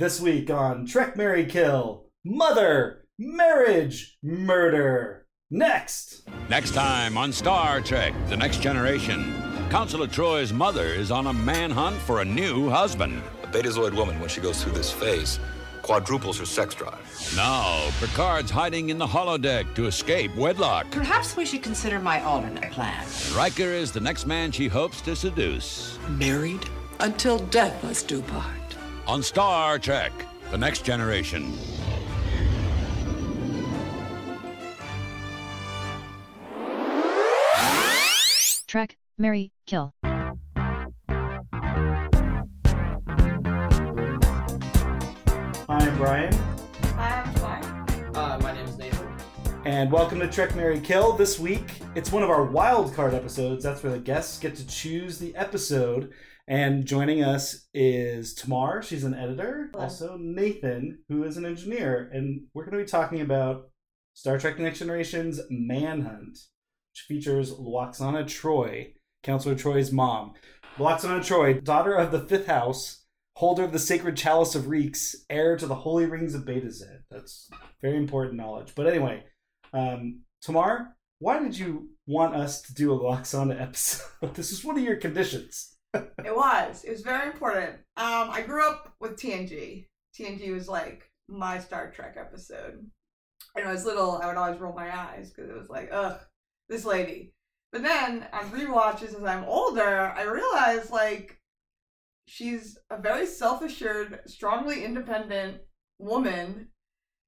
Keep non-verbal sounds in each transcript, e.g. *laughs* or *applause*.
This week on Trek Marry Kill, Mother, Marriage, Murder. Next! Next time on Star Trek The Next Generation, Counselor Troi's mother is on a manhunt for a new husband. A betazoid woman, when she goes through this phase, quadruples her sex drive. Now, Picard's hiding in the holodeck to escape wedlock. Perhaps we should consider my alternate plan. Riker is the next man she hopes to seduce. Married until death us do part. On Star Trek The Next Generation. Trek, Marry, Kill. Hi, I'm Bryan, Hi, I'm Fine. Uh, my name is Nathan. and welcome to Trek Marry Kill. This week, it's one of our wild card episodes. That's where the guests get to choose the episode. And joining us is Tamar. She's an editor. Hello. Also, Nathan, who is an engineer. And we're going to be talking about Star Trek Next Generation's Manhunt, which features Lwaxana Troi, Counselor Troi's mom. Lwaxana Troi, daughter of the Fifth House, holder of the Sacred Chalice of Rixx, heir to the Holy Rings of Betazed. That's very important knowledge. But anyway, um, Tamar, why did you want us to do a Lwaxana *laughs* episode? this is one of your conditions. It was. It was very important. Um, I grew up with TNG. TNG was like my Star Trek episode. And when I was little, I would always roll my eyes because it was like, ugh, this lady. But then on rewatches as I'm older, I realized like she's a very self-assured, strongly independent woman.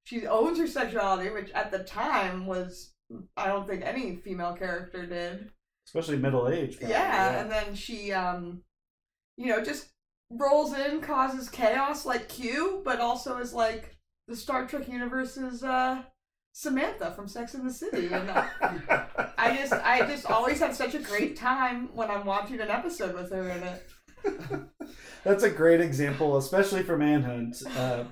She owns her sexuality, which at the time was I don't think any female character did. Especially middle age. probably, Yeah, and then she, um, you know, just rolls in, causes chaos like Q, but also is like the Star Trek universe's uh, Samantha from Sex and the City. And uh, I just, I just always have such a great time when I'm watching an episode with her in it. *laughs* That's a great example, especially for Manhunt. Uh,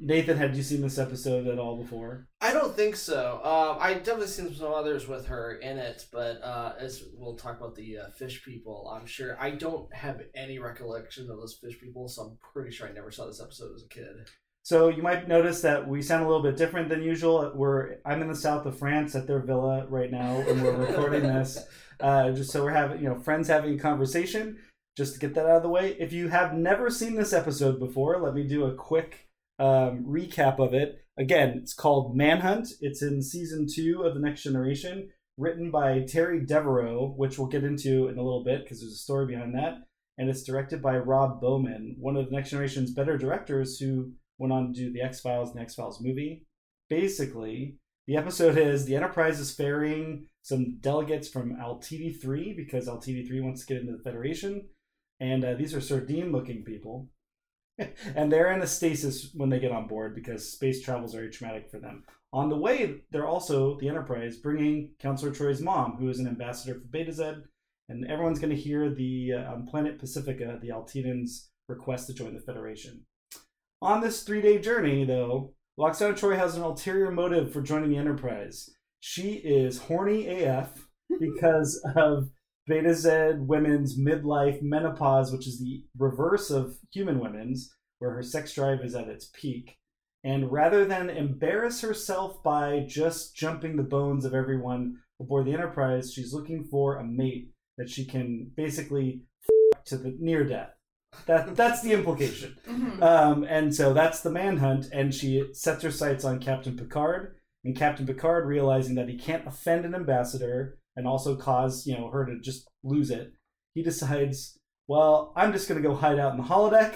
Nathan, had you seen this episode at all before? I don't think so. Um, I definitely seen some others with her in it, but uh, as we'll talk about the uh, fish people, I'm sure I don't have any recollection of those fish people, so I'm pretty sure I never saw this episode as a kid. So you might notice that we sound a little bit different than usual. We're I'm in the south of France at their villa right now, and we're recording *laughs* this. Uh, just so we're having you know friends having a conversation. Just to get that out of the way, if you have never seen this episode before, let me do a quick um, recap of it. Again, it's called Manhunt. It's in season two of The Next Generation, written by Terry Devereaux, which we'll get into in a little bit because there's a story behind that. And it's directed by Rob Bowman, one of The Next Generation's better directors who went on to do the X Files and X Files movie. Basically, the episode is the Enterprise is ferrying some delegates from Antede 3 because Antede 3 wants to get into the Federation. And uh, these are sardine looking people. *laughs* and they're in a stasis when they get on board because space travel is very traumatic for them. On the way, they're also, the Enterprise, bringing Counselor Troi's mom, who is an ambassador for Betazed. And everyone's going to hear the, uh, on Planet Pacifica, the Antedeans' request to join the Federation. On this three day journey, though, Lwaxana Troi has an ulterior motive for joining the Enterprise. She is horny AF *laughs* because of Betazed women's midlife menopause, which is the reverse of human women's, where her sex drive is at its peak. And rather than embarrass herself by just jumping the bones of everyone aboard the Enterprise, she's looking for a mate that she can basically f- to the near death. That that's the implication. Mhm. Um, and so that's the manhunt, and she sets her sights on Captain Picard. And Captain Picard, realizing that he can't offend an ambassador and also cause you know her to just lose it, he decides, well, I'm just gonna go hide out in the holodeck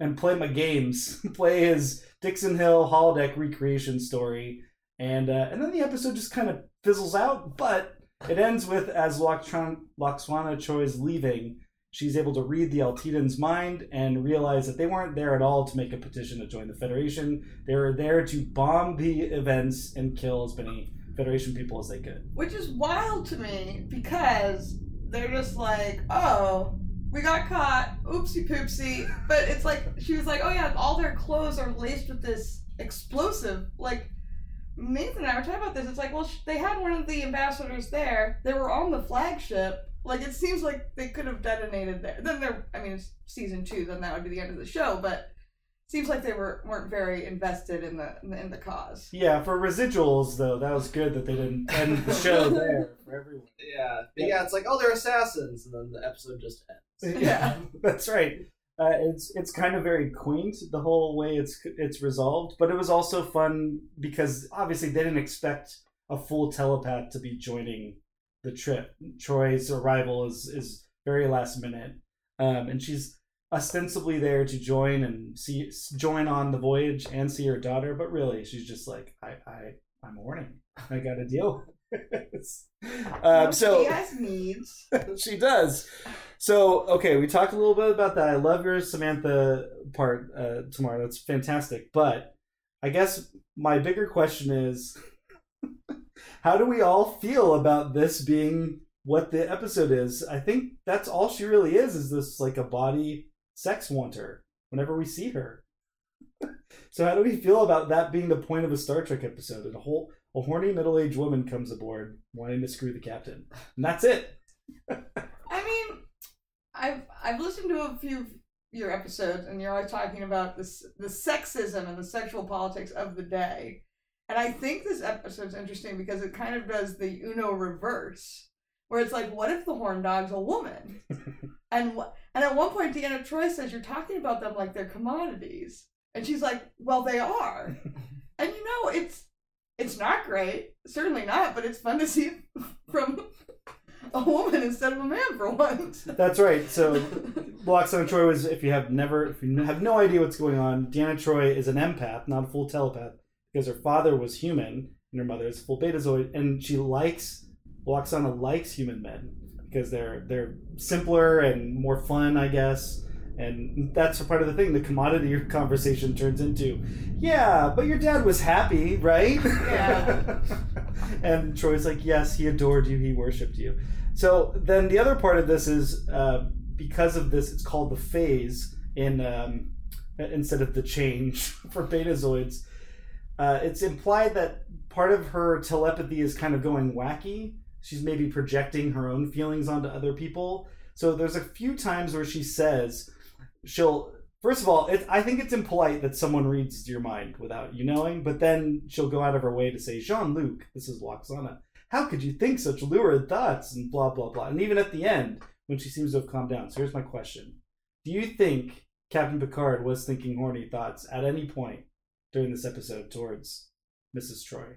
and play my games, *laughs* play his Dixon Hill holodeck recreation story, and uh, and then the episode just kind of fizzles out, but it ends with as Loxtron- Lwaxana Troi's leaving she's able to read the Antedean's mind and realize that they weren't there at all to make a petition to join the Federation. They were there to bomb the events and kill as many Federation people as they could. Which is wild to me because they're just like, oh, we got caught, oopsie poopsie. But it's like, she was like, oh yeah, all their clothes are laced with this explosive. Like, Nathan and I were talking about this. It's like, well, they had one of the ambassadors there. They were on the flagship. Like, it seems like they could have detonated there. Then there, I mean, it's season two, then that would be the end of the show. But seems like they were weren't very invested in the in the, cause. Yeah, for residuals though, that was good that they didn't end the *laughs* show there for everyone. Yeah, but yeah, it's like oh they're assassins, and then the episode just ends. *laughs* Yeah, that's right. Uh, it's it's kind of very quaint the whole way it's it's resolved, but it was also fun because obviously they didn't expect a full telepath to be joining the trip. Troi's arrival is is very last minute, um, and she's ostensibly there to join and see join on the voyage and see her daughter, but really she's just like I I I'm horny. I got to deal. *laughs* um, so she has needs. *laughs* she does. So okay, we talked a little bit about that. I love your Samantha part, uh, Tamar. That's fantastic. But I guess my bigger question is, *laughs* how do we all feel about this being what the episode is? I think that's all she really is. Is this like a body sex wanter? Whenever we see her. so how do we feel about that being the point of a Star Trek episode? And a whole a horny middle-aged woman comes aboard wanting to screw the captain, and that's it. I mean, I've I've listened to a few of your episodes, and you're always talking about this the sexism and the sexual politics of the day. And I think this episode's interesting because it kind of does the Uno reverse, where it's like, what if the horn dog's a woman? *laughs* and wh- and at one point, Deanna Troi says you're talking about them like they're commodities, and she's like, well, they are. *laughs* and you know, it's it's not great, certainly not, but it's fun to see *laughs* from a woman instead of a man for once. That's right. So, *laughs* Lwaxana Troi was, if you have never, if you have no idea what's going on, Deanna Troi is an empath, not a full telepath, because her father was human and her mother is full betazoid, and she likes, Lwaxana likes human men because they're they're simpler and more fun, I guess. And that's part of the thing. The commodity *laughs* conversation turns into, yeah, but your dad was happy, right? Yeah. *laughs* and Troi's like, yes, he adored you, he worshipped you. So then the other part of this is uh, because of this, it's called the phase in um, instead of the change *laughs* for betazoids. Uh, it's implied that part of her telepathy is kind of going wacky. She's maybe projecting her own feelings onto other people. So there's a few times where she says she'll first of all, it, I think it's impolite that someone reads your mind without you knowing, but then she'll go out of her way to say, Jean Luc, this is Lwaxana, how could you think such lurid thoughts? And blah, blah, blah. And even at the end, when she seems to have calmed down. So here's my question Do you think Captain Picard was thinking horny thoughts at any point during this episode towards Mrs. Troi?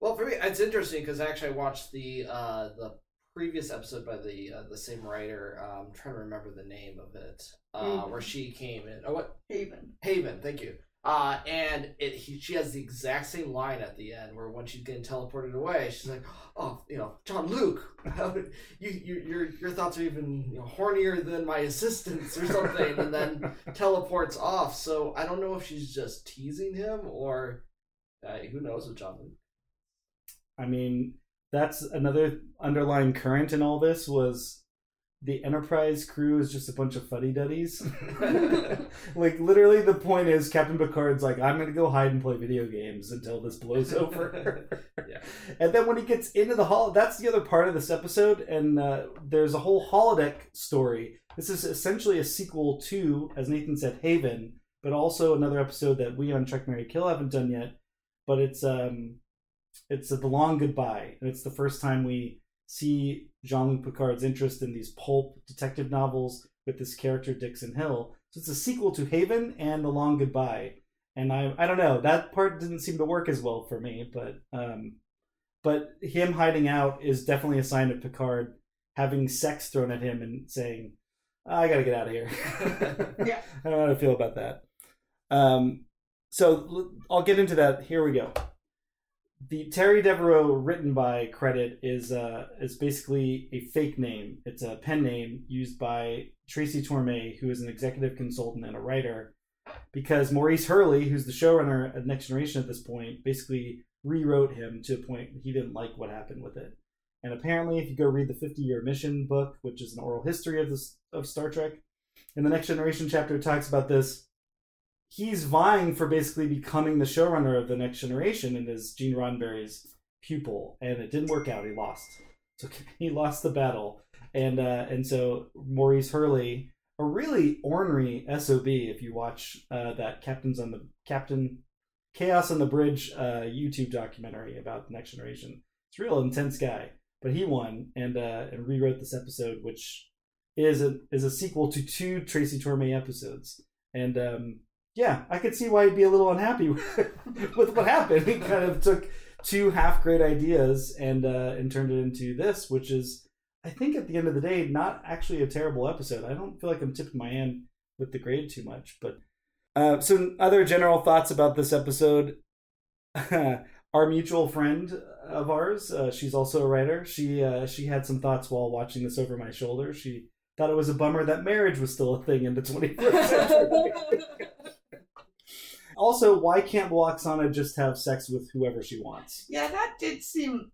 Well, for me, it's interesting because actually I watched the uh, the previous episode by the uh, the same writer. Um, I'm trying to remember the name of it, uh, where she came in. Oh, what Haven. Haven? Thank you. Uh, and it he, she has the exact same line at the end where when she's getting teleported away, she's like, "Oh, you know, Jean Luc, *laughs* you, you your your thoughts are even you know, hornier than my assistants or something," and then *laughs* teleports off. So I don't know if she's just teasing him or uh, who knows with Jean Luc. I mean, that's another underlying current in all this was the Enterprise crew is just a bunch of fuddy duddies. *laughs* like literally, the point is Captain Picard's like, I'm gonna go hide and play video games until this blows over. *laughs* Yeah. And then when he gets into the hall, that's the other part of this episode. And uh, there's a whole holodeck story. This is essentially a sequel to, as Nathan said, Haven, but also another episode that we on Trek Marry Kill haven't done yet. But it's um, it's a the long goodbye, and it's the first time we see Jean-Luc Picard's interest in these pulp detective novels with this character Dixon Hill. So it's a sequel to Haven and The Long Goodbye. And I I don't know, that part didn't seem to work as well for me, but um but him hiding out is definitely a sign of Picard having sex thrown at him and saying, I gotta get out of here. *laughs* Yeah. *laughs* I don't know how to feel about that. Um, so I'll get into that. Here we go. The Terry Devereaux written by credit is uh is basically a fake name. It's a pen name used by Tracy Torme, who is an executive consultant and a writer, because Maurice Hurley, who's the showrunner at Next Generation at this point, basically rewrote him to a point he didn't like what happened with it. And apparently, if you go read the 50 Year Mission book, which is an oral history of this of Star Trek, in the Next Generation chapter, talks about this. He's vying for basically becoming the showrunner of the Next Generation and is Gene Roddenberry's pupil, and it didn't work out. He lost, so *laughs* he lost the battle, and uh, and so Maurice Hurley a really ornery sob if you watch uh, that Captain's on the Captain Chaos on the Bridge uh, YouTube documentary about the Next Generation. It's a real intense guy, but he won and uh, and rewrote this episode, which is a is a sequel to two Tracy Torme episodes. And um, yeah, I could see why he'd be a little unhappy with, *laughs* with what happened. He kind of took two half great ideas and uh, and turned it into this, which is I think at the end of the day not actually a terrible episode. I don't feel like I'm tipping my hand with the grade too much, but uh, so other general thoughts about this episode. *laughs* Our mutual friend of ours, uh, she's also a writer. She uh, she had some thoughts while watching this over my shoulder. She thought it was a bummer that marriage was still a thing in the *laughs* 21st century. Also, why can't Lwaxana just have sex with whoever she wants? Yeah, that did seem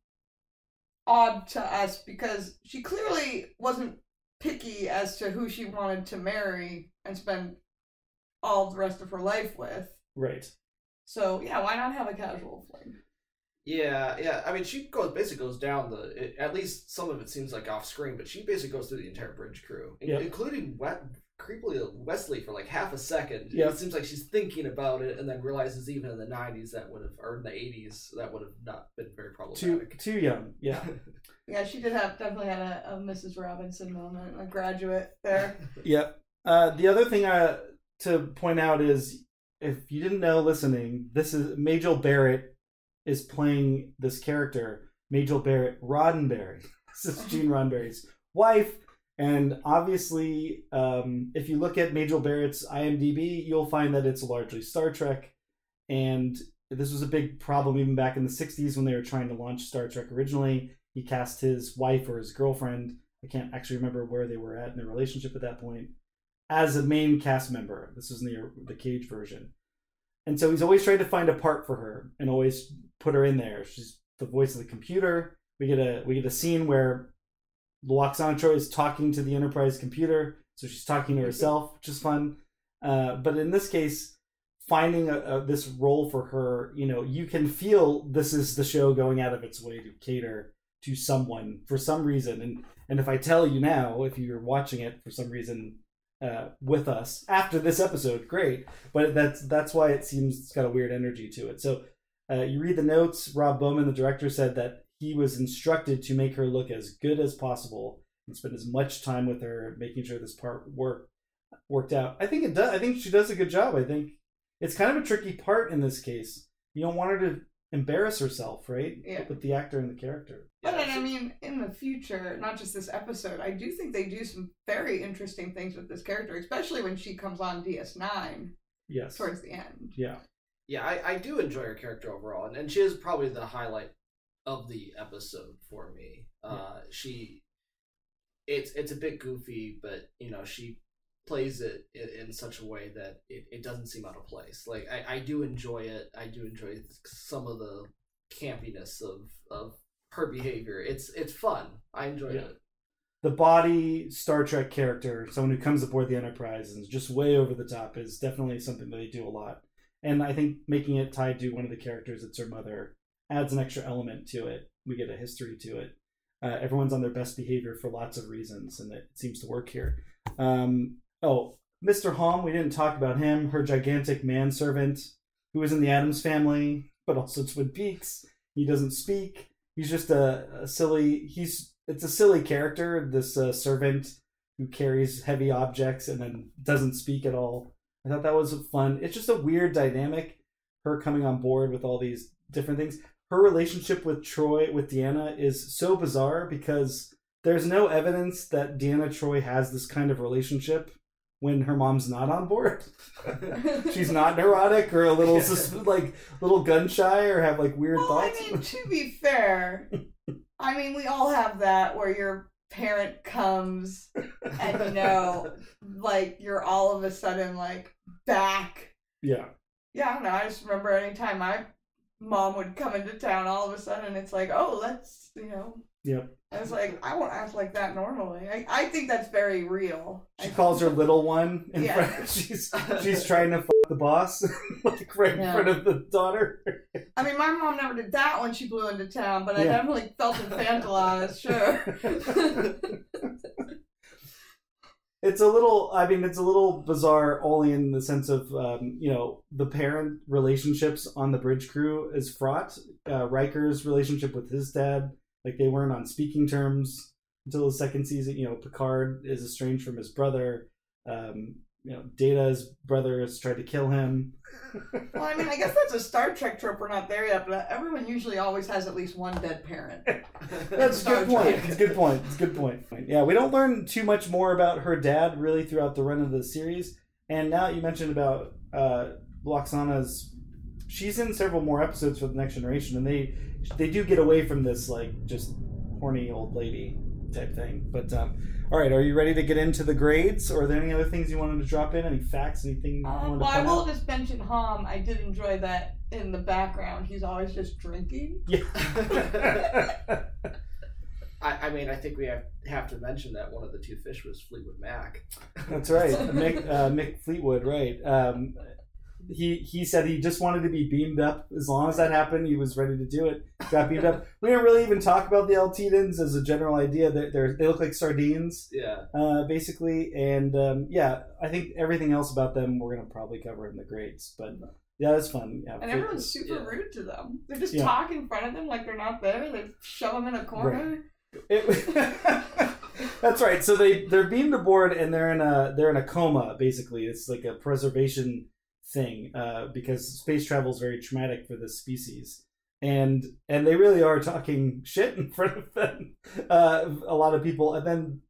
odd to us because she clearly wasn't picky as to who she wanted to marry and spend all the rest of her life with. Right. So yeah, why not have a casual fling? Yeah, yeah. I mean, she goes basically goes down the. It, at least some of it seems like off screen, but she basically goes through the entire bridge crew, in- Yep. including Wet, creepily Wesley for like half a second. Yep. It seems like she's thinking about it, and then realizes even in the '90s that would have, or in the '80s that would have not been very Too problematic. too young. Yeah. *laughs* Yeah, she did have definitely had a, a Mrs. Robinson moment, a graduate there. *laughs* Yep. Uh, the other thing I, to point out is if you didn't know listening, this is Majel Barrett is playing this character, Majel Barrett Roddenberry. *laughs* This is Gene Roddenberry's wife. And obviously, um, if you look at Majel Barrett's IMDb, you'll find that it's largely Star Trek. And this was a big problem even back in the 60s when they were trying to launch Star Trek originally. He cast his wife or his girlfriend, I can't actually remember where they were at in their relationship at that point, as a main cast member. This was in the, the Cage version. And so he's always trying to find a part for her and always put her in there. She's the voice of the computer. We get a we get a scene where Lwaxana Troi is talking to the Enterprise computer, so she's talking to herself, *laughs* which is fun. Uh, but in this case, finding a, a, this role for her, you know, you can feel this is the show going out of its way to cater to someone for some reason. And and if I tell you now, if you're watching it for some reason uh, with us after this episode, great. But that's that's why it seems it's got a weird energy to it. So uh, you read the notes. Rob Bowman, the director, said that he was instructed to make her look as good as possible and spend as much time with her, making sure this part worked worked out. I think it does. I think she does a good job. I think it's kind of a tricky part in this case. You don't want her to embarrass herself, right? Yeah. With the actor and the character. But then, I mean, in the future, not just this episode, I do think they do some very interesting things with this character, especially when she comes on DS9 Yes. towards the end. Yeah. Yeah, I, I do enjoy her character overall, and, and she is probably the highlight of the episode for me. Uh, she, it's it's a bit goofy, but you know she plays it in, in such a way that it, it doesn't seem out of place. Like I, I do enjoy it. I do enjoy some of the campiness of of her behavior. It's it's fun. I enjoy Yeah. it. The body Star Trek character, someone who comes aboard the Enterprise and is just way over the top, is definitely something that they do a lot. And I think making it tied to one of the characters that's her mother adds an extra element to it. We get a history to it. Uh, everyone's on their best behavior for lots of reasons, and it seems to work here. Um, oh, Mr. Homn, we didn't talk about him. Her gigantic manservant, who is in the Addams family, but also Twin Peaks. He doesn't speak. He's just a, a silly. He's it's a silly character. This uh, servant who carries heavy objects and then doesn't speak at all. I thought that was fun. It's just a weird dynamic. Her coming on board with all these different things. Her relationship with Troi, with Deanna, is so bizarre because there's no evidence that Deanna Troi has this kind of relationship when her mom's not on board. *laughs* She's not neurotic or a little sus- like little gun shy or have like weird Well, thoughts. I mean, to be fair, I mean, we all have that where your parent comes and, you know, like you're all of a sudden like back. yeah. Yeah, I don't know. I just remember anytime my mom would come into town, all of a sudden it's like, oh, let's, you know. Yep. I was like, I won't act like that normally. I, I think that's very real. She I- calls her little one in Yeah. front. *laughs* She's she's trying to fuck the boss, *laughs* like right in front of the daughter. I mean, my mom never did that when she blew into town, but I Yeah. definitely felt infantilized, *laughs* sure. It's a little. I mean, it's a little bizarre, only in the sense of um, you know the parent relationships on the bridge crew is fraught. Uh, Riker's relationship with his dad, like they weren't on speaking terms until the second season. You know, Picard is estranged from his brother. Um, you know, Data's brother has tried to kill him. Well, I mean, I guess that's a Star Trek trope. We're not there yet, but everyone usually always has at least one dead parent. *laughs* That's a Star good point. It's a good point. It's a good point. Yeah, we don't learn too much more about her dad really throughout the run of the series. And now you mentioned about uh, Lwaxana's, she's in several more episodes for the Next Generation, and they they do get away from this like just horny old lady type thing. But um, all right, are you ready to get into the grades, or are there any other things you wanted to drop in? Any facts? Anything you Um, well, to I point will out? just mention Homn. I did enjoy that in the background. He's always just drinking. Yeah. *laughs* *laughs* I, I mean, I think we have have to mention that one of the two fish was Fleetwood Mac. That's right, *laughs* Mick, uh, Mick Fleetwood. Right. Um, he he said he just wanted to be beamed up. As long as that happened, he was ready to do it. Got beamed up. *laughs* We didn't really even talk about the Antedeans as a general idea. They're, they're they look like sardines, Yeah. uh, basically. And um, yeah, I think everything else about them we're gonna probably cover in the grades. But yeah, that's fun. Yeah, And everyone's super Yeah. rude to them. They just Yeah. talk in front of them like they're not there. They shove them in a corner. It- *laughs* that's right. So they they're beamed aboard and they're in a they're in a coma. Basically, it's like a preservation thing uh, because space travel is very traumatic for this species. And and they really are talking *laughs* shit in front of them, uh, a lot of people. And then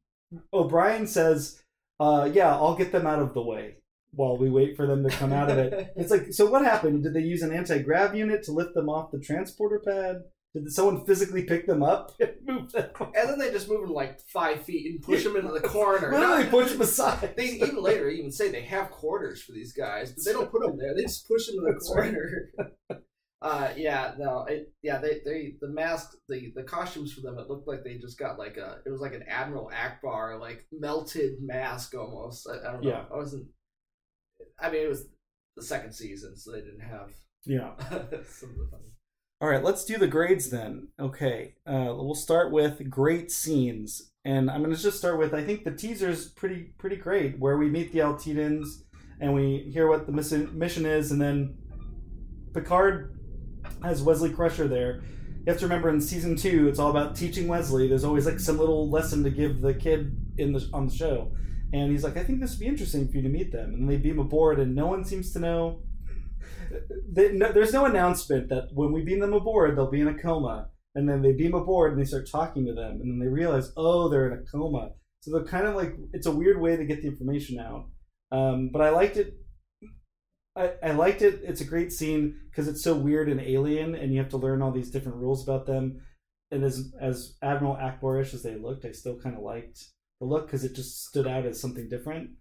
O'Brien says, uh, "Yeah, I'll get them out of the way while we wait for them to come out of it." *laughs* It's like, so what happened? Did they use an anti grav unit to lift them off the transporter pad? Did someone physically pick them up *laughs* and move them? And then they just move them like five feet and push them into the corner. Literally Not- push them aside. They even later even say they have quarters for these guys, but they don't put them there. They just push them in the corner. *laughs* Uh, yeah, no, it, yeah, they, they, the mask, the, the costumes for them, it looked like they just got like a, it was like an Admiral Ackbar, like melted mask almost. I, I don't know. Yeah. I wasn't, I mean, it was the second season, so they didn't have Yeah. *laughs* some of the funny. All right, let's do the grades then. Okay, uh, we'll start with great scenes, and I'm going to just start with I think the teaser is pretty pretty great, where we meet the Antedeans and we hear what the mission mission is, and then Picard has Wesley Crusher there. You have to remember in season two, it's all about teaching Wesley. There's always like some little lesson to give the kid in the on the show, and he's like, I think this would be interesting for you to meet them, and they beam aboard, and no one seems to know no, there's no announcement that when we beam them aboard, they'll be in a coma. And then they beam aboard and they start talking to them. And then they realize, oh, they're in a coma. So they're kind of like, it's a weird way to get the information out. Um, but I liked it. I, I liked it. It's a great scene because it's so weird and alien, and you have to learn all these different rules about them. And as as Admiral Ackbarish as they looked, I still kind of liked the look because it just stood out as something different.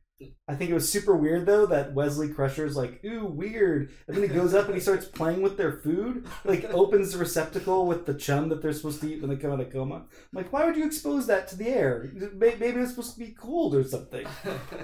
I think it was super weird though that Wesley Crusher's like, ooh, weird. And then he goes up and he starts playing with their food, like opens the receptacle with the chum that they're supposed to eat when they come out of coma. I'm like, why would you expose that to the air? Maybe it's supposed to be cooled or something. *laughs*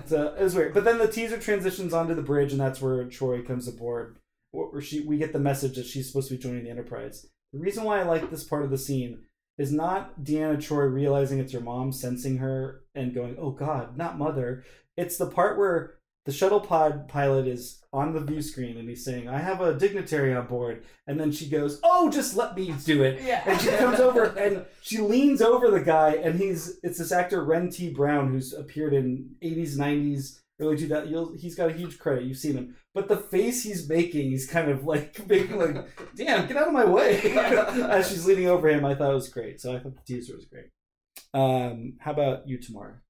So it was weird. But then the teaser transitions onto the bridge, and that's where Troi comes aboard. Where she, we get the message that she's supposed to be joining the Enterprise. The reason why I like this part of the scene is not Deanna Troi realizing it's her mom, sensing her, and going, "Oh God, not mother." It's the part where the shuttle pod pilot is on the view screen and he's saying, "I have a dignitary on board," and then she goes, "Oh, just let me do it." Yeah. And she comes over and she leans over the guy, and he's it's this actor Wren T. Brown who's appeared in 80s, 90s, early 2000s. You'll, he's got a huge credit. You've seen him, but the face he's making, he's kind of like *laughs* making like, "Damn, get out of my way!" *laughs* As she's leaning over him, I thought it was great. So I thought the teaser was great. Um, how about you, Tamara?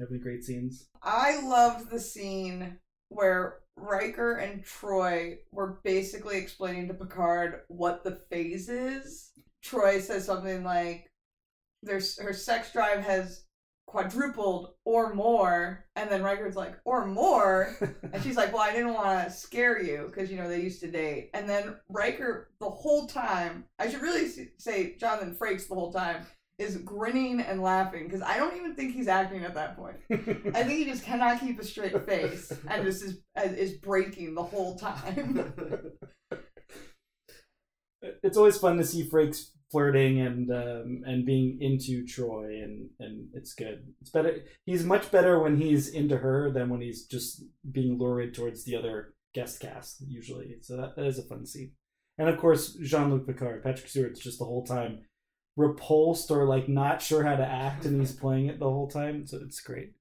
Any great scenes? I loved the scene where Riker and Troi were basically explaining to Picard what the phase is. Troi says something like, "There's her sex drive has quadrupled or more," and then Riker's like, "Or more," *laughs* and she's like, "Well, I didn't want to scare you because you know they used to date." And then Riker, the whole time, I should really say Jonathan Frakes the whole time is grinning and laughing because I don't even think he's acting at that point. I think he just cannot keep a straight face and just is is breaking the whole time. *laughs* it's always fun to see Frakes flirting and um, and being into Troi, and and it's good. It's better. He's much better when he's into her than when he's just being lured towards the other guest cast usually. So that, that is a fun scene. And of course, Jean Luc Picard, Patrick Stewart's just the whole time repulsed or like not sure how to act, and he's playing it the whole time. So it's great.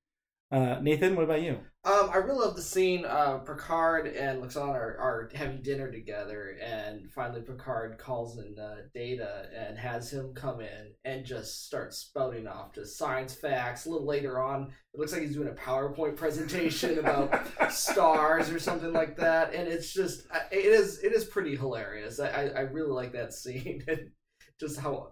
Uh, Nathan, what about you? Um, I really love the scene. Uh, Picard and Luxon are, are having dinner together, and finally Picard calls in uh, Data and has him come in and just start spouting off just science facts. A little later on, it looks like he's doing a PowerPoint presentation about *laughs* stars or something like that, and it's just it is it is pretty hilarious. I I, I really like that scene *laughs* and just how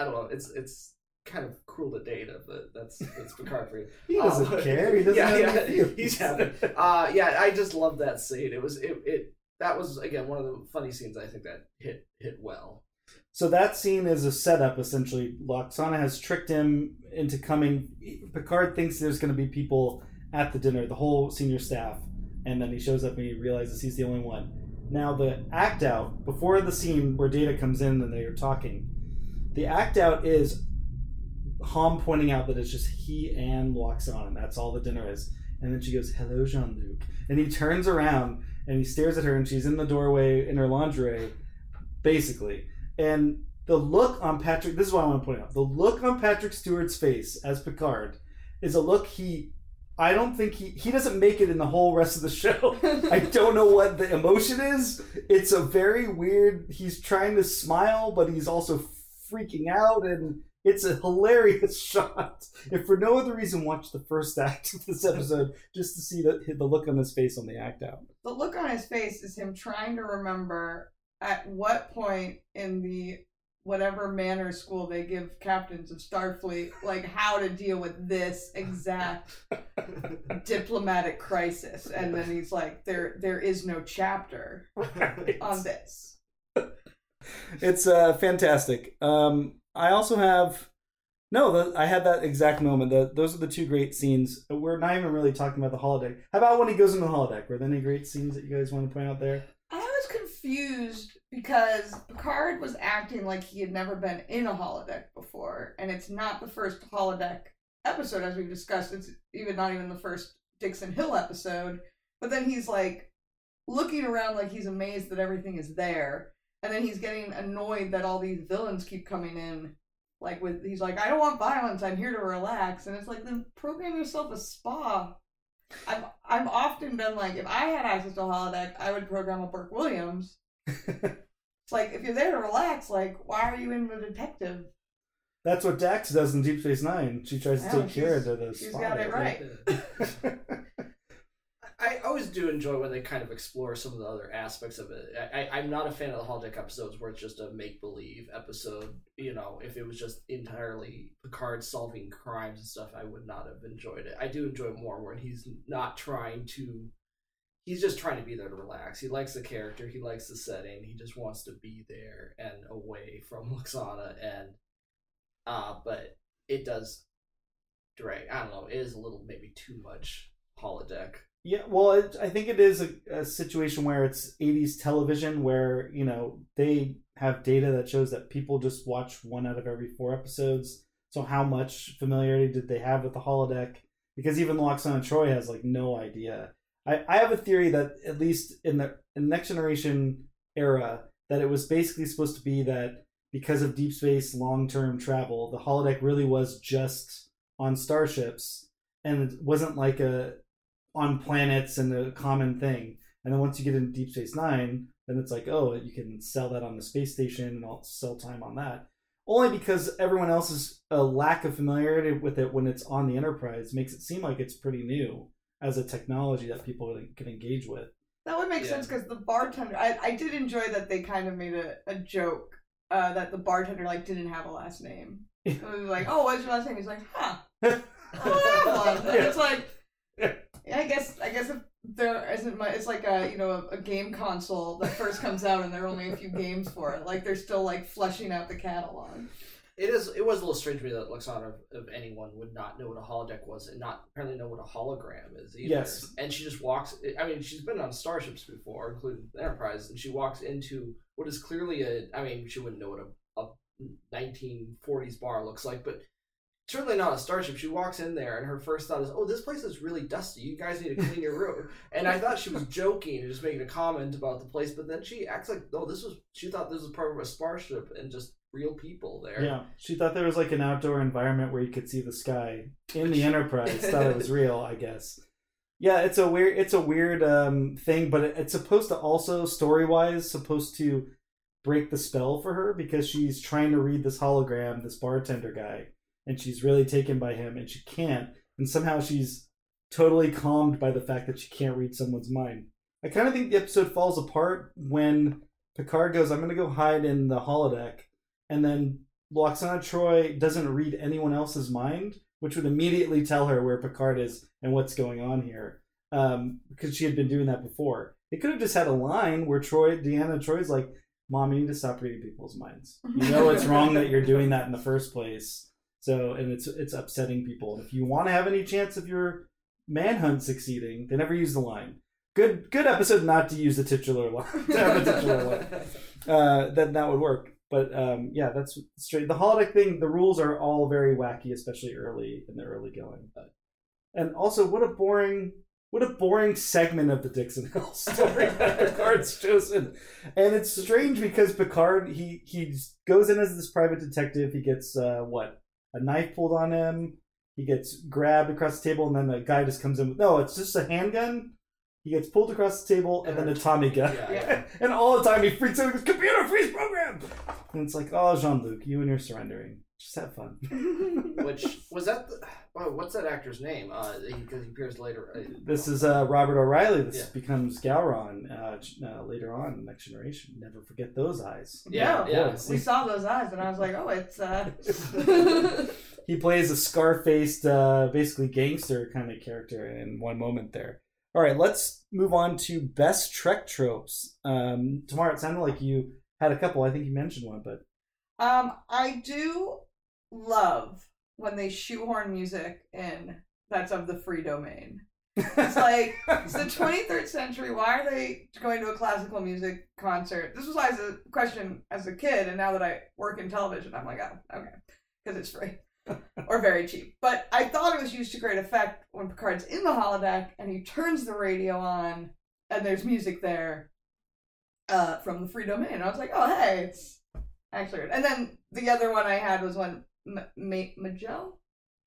I don't know. It's it's kind of cruel to Data, but that's that's Picard for you. *laughs* He doesn't Um, care. He doesn't yeah, have yeah, he's happy. Uh, yeah, I just love that scene. It was it, it that was again one of the funny scenes I think that hit hit well. So that scene is a setup essentially. Lwaxana has tricked him into coming. Picard thinks there's going to be people at the dinner, the whole senior staff, and then he shows up and he realizes he's the only one. Now the act out before the scene where Data comes in and they are talking, the act out is Homn pointing out that it's just he and Lwaxana, and that's all the dinner is. And then she goes, "Hello, Jean Luc," and he turns around and he stares at her, and she's in the doorway in her lingerie, basically. And the look on Patrick, this is what I want to point out. The look on Patrick Stewart's face as Picard is a look he, I don't think he, he doesn't make it in the whole rest of the show. *laughs* I don't know what the emotion is. It's a very weird, he's trying to smile, but he's also freaking out and it's a hilarious *laughs* shot. If for no other reason, watch the first act of this episode just to see the, the look on his face on the act out. the look on his face is him trying to remember at what point in the whatever manner school they give captains of Starfleet, like how to deal with this exact *laughs* diplomatic crisis. And then he's like, there there is no chapter on this. *laughs* *laughs* it's uh, fantastic. Um, I also have no. The, I had that exact moment. The, those are the two great scenes. We're not even really talking about the holodeck. How about when he goes into the holodeck? Were there any great scenes that you guys want to point out there? I was confused because Picard was acting like he had never been in a holodeck before, and it's not the first holodeck episode, as we've discussed. It's even not even the first Dixon Hill episode. But then he's like looking around like he's amazed that everything is there, and then he's mm-hmm. getting annoyed that all these villains keep coming in. Like with he's like, I don't want violence. I'm here to relax, and it's like then program yourself a spa. I've I've often been like, if I had access to a holodeck, I would program a Burke Williams. *laughs* It's like if you're there to relax, like why are you in the detective? That's what Dax does in Deep Space Nine. She tries to Oh, take care of the she's spy, got it right. *laughs* I always do enjoy when they kind of explore some of the other aspects of it. I, I'm not a fan of the holodeck episodes where it's just a make believe episode. You know, if it was just entirely Picard solving crimes and stuff, I would not have enjoyed it. I do enjoy it more when he's not trying to. He's just trying to be there to relax. He likes the character. He likes the setting. He just wants to be there and away from *laughs* Lwaxana. And, uh, but it does drag. I don't know. It is a little maybe too much holodeck. Yeah, well, it, I think it is a, a situation where it's 80s television where, you know, they have data that shows that people just watch one out of every four episodes. So, how much familiarity did they have with the holodeck? Because even Lwaxana Troi has, like, no idea. I, I have a theory that, at least in the in Next Generation era, that it was basically supposed to be that because of deep space long term travel, the holodeck really was just on starships and it wasn't like a on planets and a common thing. And then once you get into Deep Space Nine, then it's like, oh, you can sell that on the space station and I'll sell time on that. Only because everyone else's uh, lack of familiarity with it when it's on the Enterprise makes it seem like it's pretty new as a technology that people can engage with. That would make Yeah. sense because the bartender. I, I did enjoy that they kind of made a, a joke uh, that the bartender like didn't have a last name. *laughs* It was like, oh, what's your last name? He's like, huh. *laughs* I don't have one. And it's like, Yeah. yeah, I guess I guess if there isn't much, it's like a you know a, a game console that first comes out and there are only a few games for it. Like they're still like fleshing out the catalog. It is. It was a little strange to me that Lwaxana, of anyone, would not know what a holodeck was and not apparently know what a hologram is either. Yes. And she just walks. I mean, she's been on starships before, including Enterprise, and she walks into what is clearly a. I mean, she wouldn't know what a, a 1940s bar looks like, but certainly not a starship. She walks in there, and her first thought is, "Oh, this place is really dusty. You guys need to clean your room." *laughs* and I thought she was joking and just making a comment about the place, but then she acts like, "No, this was." She thought this was part of a starship and just real people there. Yeah, she thought there was like an outdoor environment where you could see the sky in the *laughs* Enterprise. thought it was real, I guess. Yeah, it's a weird, it's a weird um, thing, but it, it's supposed to also story wise supposed to break the spell for her because she's trying to read this hologram, this bartender guy, and she's really taken by him, and she can't, and somehow she's totally calmed by the fact that she can't read someone's mind. I kind of think the episode falls apart when Picard goes, "I'm going to go hide in the holodeck." and then Lwaxana Troi doesn't read anyone else's mind, which would immediately tell her where Picard is and what's going on here, um, because she had been doing that before. It could have just had a line where Troi, Deanna Troi's like, "Mom, you need to stop reading people's minds. You know it's wrong that you're doing that in the first place. So, and it's it's upsetting people. And if you want to have any chance of your manhunt succeeding, they never use the line. Good good episode not to use the titular line. *laughs* to have a titular line. *laughs* Uh, then that would work. But um, yeah, that's straight. The holodeck thing, the rules are all very wacky, especially early in the early going. And also, what a boring, what a boring segment of the Dixon Hill *laughs* story that Picard's chosen. And it's strange because Picard he he goes in as this private detective. He gets uh, what a knife pulled on him. He gets grabbed across the table, and then the guy just comes in. with No, it's just a handgun. He gets pulled across the table, and then a Tommy gun. Yeah, *laughs* yeah. and all the time he freaks out. He goes, "Computer freeze program!" And it's like, "Oh, Jean Luc, you and your surrendering. Just have fun." *laughs* Which was that? The, oh, what's that actor's name? Uh, because he appears later. Uh, This is uh, Robert O'Reilly. This Yeah. becomes Gowron uh, uh, later on in Next Generation. Never forget those eyes. Yeah, Yeah, yeah. we saw those eyes, and I was like, oh, it's. uh *laughs* He plays a scar-faced, uh, basically gangster kind of character in one moment there. All right, let's move on to best Trek tropes. Um, Tamara, it sounded like you had a couple. I think you mentioned one, but Um, I do love when they shoehorn music in that's of the free domain. It's *laughs* like it's the 23rd century. Why are they going to a classical music concert? This was always a question as a kid, and now that I work in television, I'm like, oh, okay, because it's free *laughs* or very cheap. But I thought it was used to great effect when Picard's in the holodeck and he turns the radio on, and there's music there uh, from the free domain. And I was like, oh, hey, it's actually. good. And then the other one I had was when M- Ma- Majel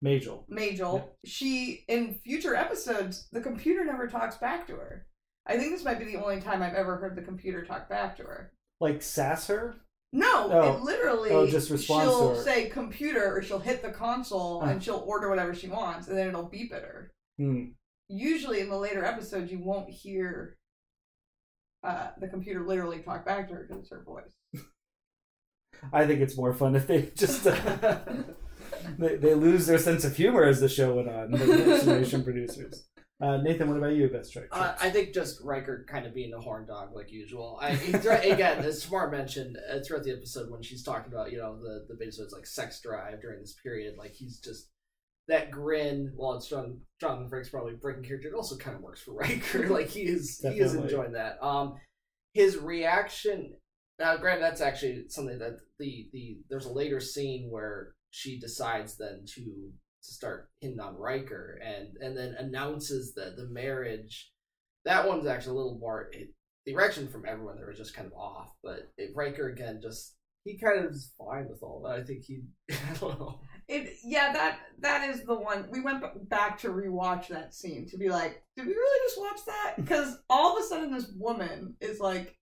Majel. Majel, she in future episodes, the computer never talks back to her. I think this might be the only time I've ever heard the computer talk back to her. Like sass her? No, Oh. it literally Oh, just responds she'll say computer or she'll hit the console Huh. and she'll order whatever she wants and then it'll beep at her. Hmm. Usually in the later episodes you won't hear uh, the computer literally talk back to her because it's her voice. I think it's more fun if they *laughs* just uh, they, they lose their sense of humor as the show went on. The Generation producers. Uh, Nathan, what about you, best Trek? Uh. I think just Riker kind of being a horn dog like usual. I again, as Smart mentioned uh, throughout the episode when she's talking about you know the the beta like sex drive during this period, like he's just that grin. While it's John Jonathan Frakes probably breaking character, it also kind of works for Riker. *laughs* like he is he is enjoying that. Um, his reaction. Now, granted, that's actually something that the the there's a later scene where she decides then to to start hitting on Riker and and then announces that the marriage. That one's actually a little more. It, the reaction from everyone there was just kind of off, but it, Riker again just he kind of is fine with all that. I think he. *laughs* I don't know. It yeah that that is the one we went back to rewatch that scene to be like did we really just watch that because all of a sudden this woman is like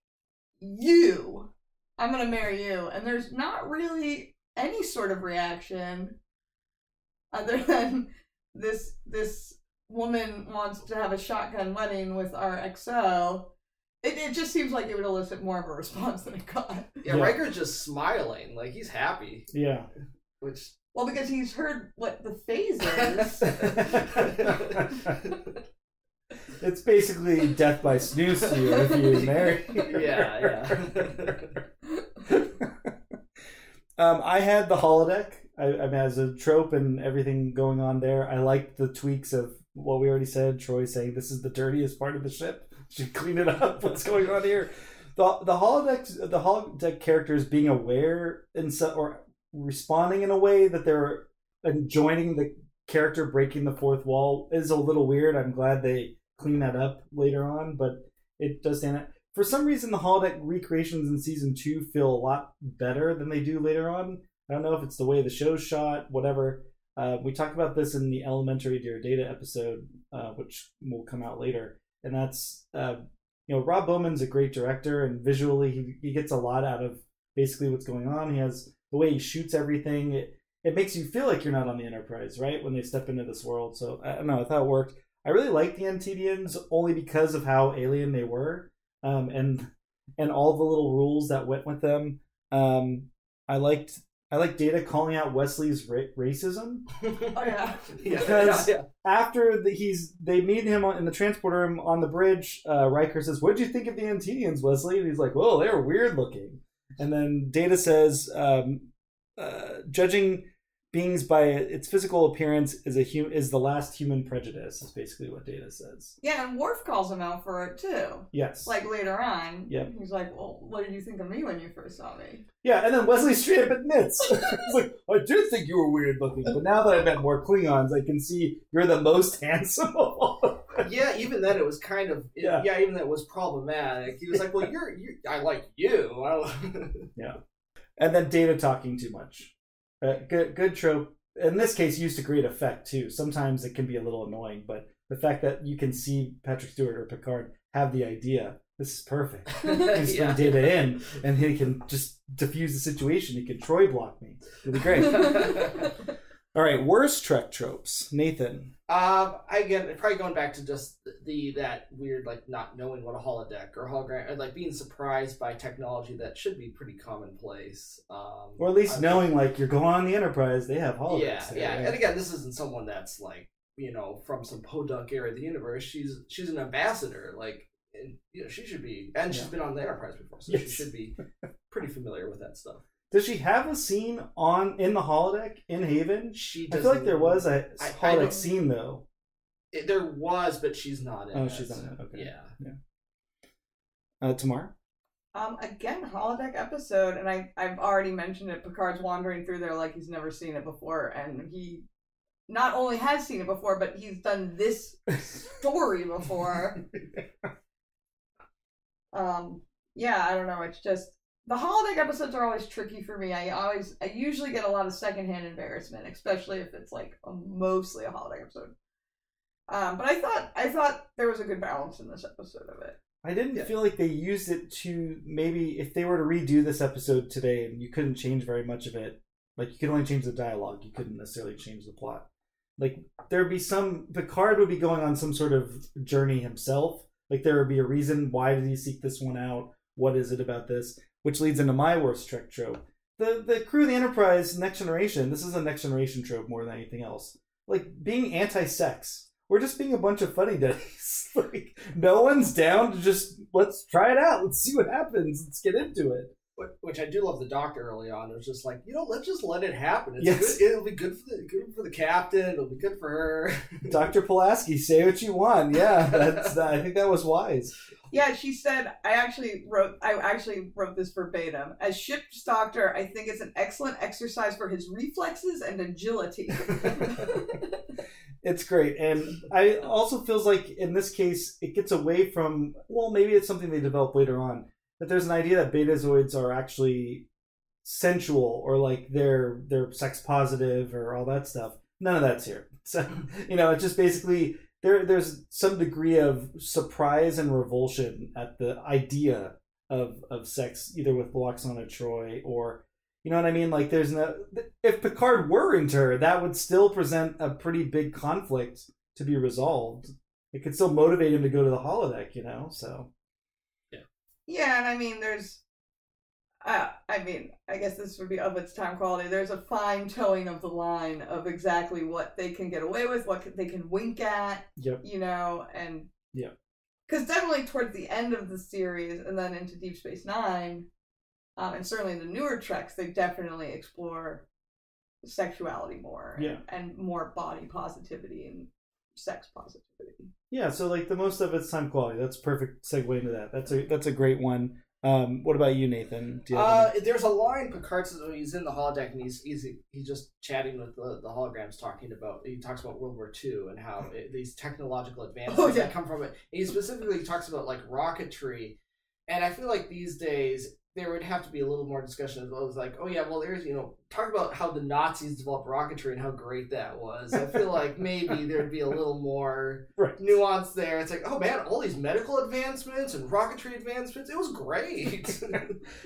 you. I'm gonna marry you. And there's not really any sort of reaction other *laughs* than this this woman wants to have a shotgun wedding with our XO it, it just seems like it would elicit more of a response than it got. Yeah, Yeah. Riker's just smiling. Like he's happy, yeah. which well because he's heard what the phase *laughs* is *laughs* it's basically death by snooze to you if you marry. *laughs* yeah, yeah. um, I had the holodeck. I, I mean, as a trope and everything going on there, I liked the tweaks of what we already said. Troi saying this is the dirtiest part of the ship. Should clean it up. *laughs* What's going on here? the the holodeck the holodeck characters being aware and so, or responding in a way that they're joining the character breaking the fourth wall is a little weird. I'm glad they clean that up later on, but it does stand out. For some reason, the holodeck recreations in season two feel a lot better than they do later on. I don't know if it's the way the show's shot, whatever. Uh, we talked about this in the Elementary Dear Data episode, uh, which will come out later, and that's uh, you know Rob Bowman's a great director, and visually he, he gets a lot out of basically what's going on. He has the way he shoots everything. It, it makes you feel like you're not on the Enterprise, right? When they step into this world. So I don't know. I thought it worked. I really liked the Antedeans only because of how alien they were, um, and and all the little rules that went with them. Um, I liked I like Data calling out Wesley's ra- racism *laughs* Oh *laughs* yeah. because yeah. after the, he's they meet him on, in the transporter room on the bridge. Uh, Riker says, "What did you think of the Antedeans, Wesley?" And he's like, "Well, they were weird looking." And then Data says, um, uh, "Judging beings by its physical appearance is a hum- is the last human prejudice." Is basically what Data says. Yeah, and Worf calls him out for it too. Yes. Like later on. Yep. He's like, Well, what did you think of me when you first saw me? Yeah, and then Wesley straight up admits. *laughs* He's like, I did think you were weird looking, but now that I've met more Klingons, I can see you're the most *laughs* handsome of all of them. Yeah, even then it was kind of it- Yeah. yeah. Even that was problematic. He was like, "Well, you're you. I like you." I- *laughs* yeah And then Data talking too much. Uh, good, good trope. In this case, used to great effect too. Sometimes it can be a little annoying, but the fact that you can see Patrick Stewart or Picard have the idea, this is perfect. *laughs* Just Yeah. bring Data in, and he can just diffuse the situation. He can Troi block me. It'll be great. *laughs* All right, worst Trek tropes. Nathan. Um, again, probably going back to just the that weird like not knowing what a holodeck or hologram, or like being surprised by technology that should be pretty commonplace. Um, Or at least I'm- knowing, like, you're going on the Enterprise, they have holodecks. Yeah, there, yeah. right? And again, this isn't someone that's like you know from some podunk area of the universe. She's she's an ambassador. Like, and, you know, she should be, and she's Yeah. been on the Enterprise before, so Yes. she should be *laughs* pretty familiar with that stuff. Does she have a scene on in the holodeck in Haven? She does. I feel like there was a I- I holodeck don't- scene though. It, there was, but she's not in. Oh, it. she's not in it, okay. Yeah. Uh, Tamar. Um, again, holodeck episode, and I I've already mentioned it. Picard's wandering through there like he's never seen it before, and he not only has seen it before, but he's done this story before. *laughs* um, yeah, I don't know. It's just the holodeck episodes are always tricky for me. I always, I usually get a lot of secondhand embarrassment, especially if it's like a, mostly a holodeck episode. Um, but I thought I thought there was a good balance in this episode of it. I didn't Yeah. feel like they used it to maybe if they were to redo this episode today and you couldn't change very much of it, like you could only change the dialogue, you couldn't necessarily change the plot. Like there'd be some Picard would be going on some sort of journey himself. Like there would be a reason why did he seek this one out? What is it about this? Which leads into my worst Trek trope. The the crew of the Enterprise, Next Generation, this is a Next Generation trope more than anything else. Like being anti-sex. We're just being a bunch of funny duddies. *laughs* like no one's down to just let's try it out. Let's see what happens. Let's get into it. Wh- Which I do love the doctor early on. It was just like, you know, let's just let it happen. It's Yes. good. It'll be good for the good for the captain. It'll be good for her. *laughs* Dr. Pulaski, say what you want. Yeah, that's I think that was wise. Yeah, she said, I actually wrote I actually wrote this verbatim. As ship's doctor, I think it's an excellent exercise for his reflexes and agility. It's great. And I also feels like in this case it gets away from well, maybe it's something they develop later on. That there's an idea that betazoids are actually sensual or like they're they're sex positive or all that stuff. None of that's here. *laughs* So you know, it's just basically there there's some degree of surprise and revulsion at the idea of of sex either with Lwaxana Troi or you know what I mean? Like there's no if Picard were into her, that would still present a pretty big conflict to be resolved. It could still motivate him to go to the holodeck, you know. So yeah, and I mean there's uh, I mean, I guess this would be of its time quality. There's a fine towing of the line of exactly what they can get away with, what they can wink at, yep, you know, and Yeah. because definitely towards the end of the series and then into Deep Space Nine, um, and certainly in the newer treks, they definitely explore sexuality more, and, Yeah. and more body positivity and sex positivity. yeah. So like the most of its time quality. That's perfect segue into that. That's a that's a great one. Um, what about you, Nathan? Do you Uh, any- there's a line Picard says when he's in the holodeck and he's he's, he's just chatting with the, the holograms, talking about he talks about World War II and how *laughs* it, these technological advances Oh, yeah. that come from it. he specifically talks about like rocketry, and I feel like these days there would have to be a little more discussion as well as like, oh yeah, well there's you know talk about how the Nazis developed rocketry and how great that was. I feel like maybe *laughs* there'd be a little more Right. nuance there. It's like, oh man, all these medical advancements and rocketry advancements, it was great. *laughs*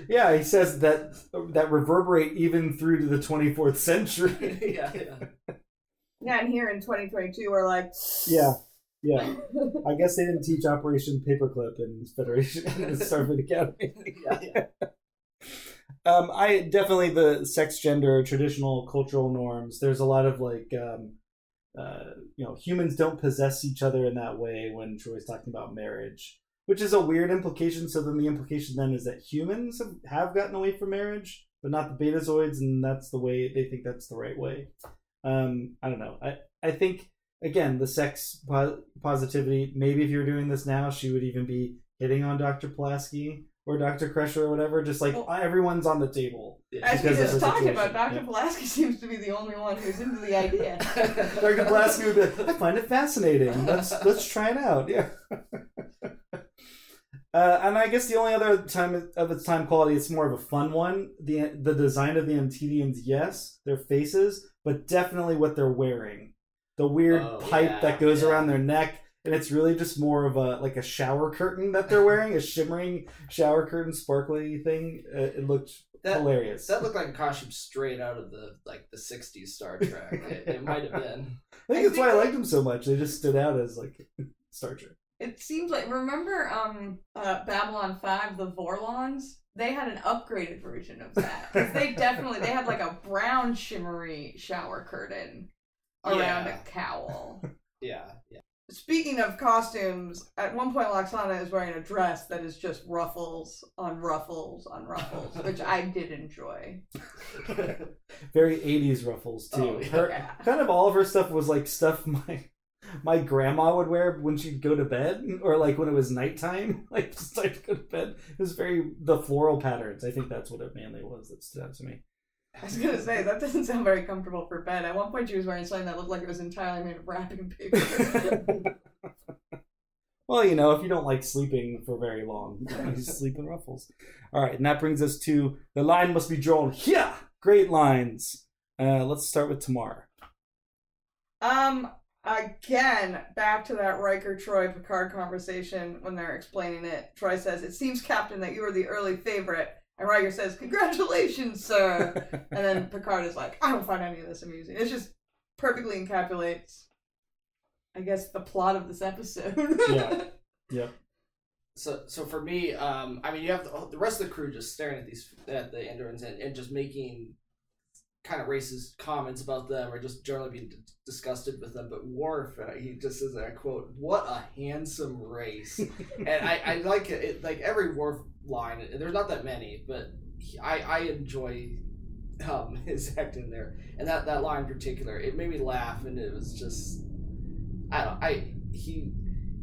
Yeah, he says that that reverberate even through to the 24th century. *laughs* yeah, yeah. Yeah, and here in 2022, we're like, yeah, yeah. I guess they didn't teach Operation Paperclip in Federation *laughs* in Starfleet Academy. yeah, yeah. Um, I definitely the sex, gender, traditional cultural norms. There's a lot of like, um, uh, you know, humans don't possess each other in that way. When Troi's talking about marriage, which is a weird implication. So then the implication then is that humans have, have gotten away from marriage, but not the Betazoids, and that's the way they think that's the right way. Um, I don't know. I I think again the sex po- positivity. Maybe if you were doing this now, she would even be hitting on Dr. Pulaski or Dr. Crusher or whatever. Just like Well- everyone's on the table. as we just talked situation, about, Dr. yeah. Pulaski *laughs* seems to be the only one who's into the idea. *laughs* Dr. Pulaski would be like, I find it fascinating. Let's let's try it out. Yeah. *laughs* Uh, and I guess the only other time of its time quality, it's more of a fun one. The the design of the Antedeans, yes, their faces, but definitely what they're wearing. The weird Oh, pipe yeah, that goes yeah. around their neck, and it's really just more of a like a shower curtain that they're wearing, a shimmering shower curtain, sparkly thing. Uh, it looked That- hilarious. That looked like a costume straight out of the like the '60s Star Trek. it, it *laughs* might have been. I think that's why I liked them so much. They just stood out as like *laughs* Star Trek. It seems like remember um uh, Babylon Five, the Vorlons. They had an upgraded version of that 'Cause they *laughs* definitely they had like a brown shimmery shower curtain around Yeah. a cowl. *laughs* Yeah, yeah. Speaking of costumes, at one point Lwaxana is wearing a dress that is just ruffles on ruffles on ruffles, which I did enjoy. *laughs* Very 80s ruffles too. Oh, yeah. Her Yeah. kind of all of her stuff was like stuff my my grandma would wear when she'd go to bed or like when it was nighttime, *laughs* like just like to go to bed. It was very the floral patterns. I think that's what it mainly was that stood out to me. *laughs* I was gonna say that doesn't sound very comfortable for bed. At one point, she was wearing something that looked like it was entirely made of wrapping paper. *laughs* well, you know, if you don't like sleeping for very long, you, know, you sleep in ruffles. All right, and that brings us to the line must be drawn here. Great lines. Uh, let's start with Tamar. um, again, back to that Riker Troi Picard conversation when they're explaining it. Troi says, "It seems, Captain, that you were the early favorite." And Riker says, "Congratulations, sir." *laughs* and then Picard is like, "I don't find any of this amusing." It just perfectly encapsulates, I guess, the plot of this episode. Yeah. *laughs* Yeah. So, so for me, um, I mean, you have the, the rest of the crew just staring at these at the Andorans and, and just making kind of racist comments about them or just generally being d- disgusted with them. But Worf, uh, he just says, I quote, "What a handsome race," *laughs* and I, I like it, it. Like every Worf line, and there's not that many, but he, I, I enjoy um *laughs* his acting there, and that that line in particular, it made me laugh, and it was just, I don't, I he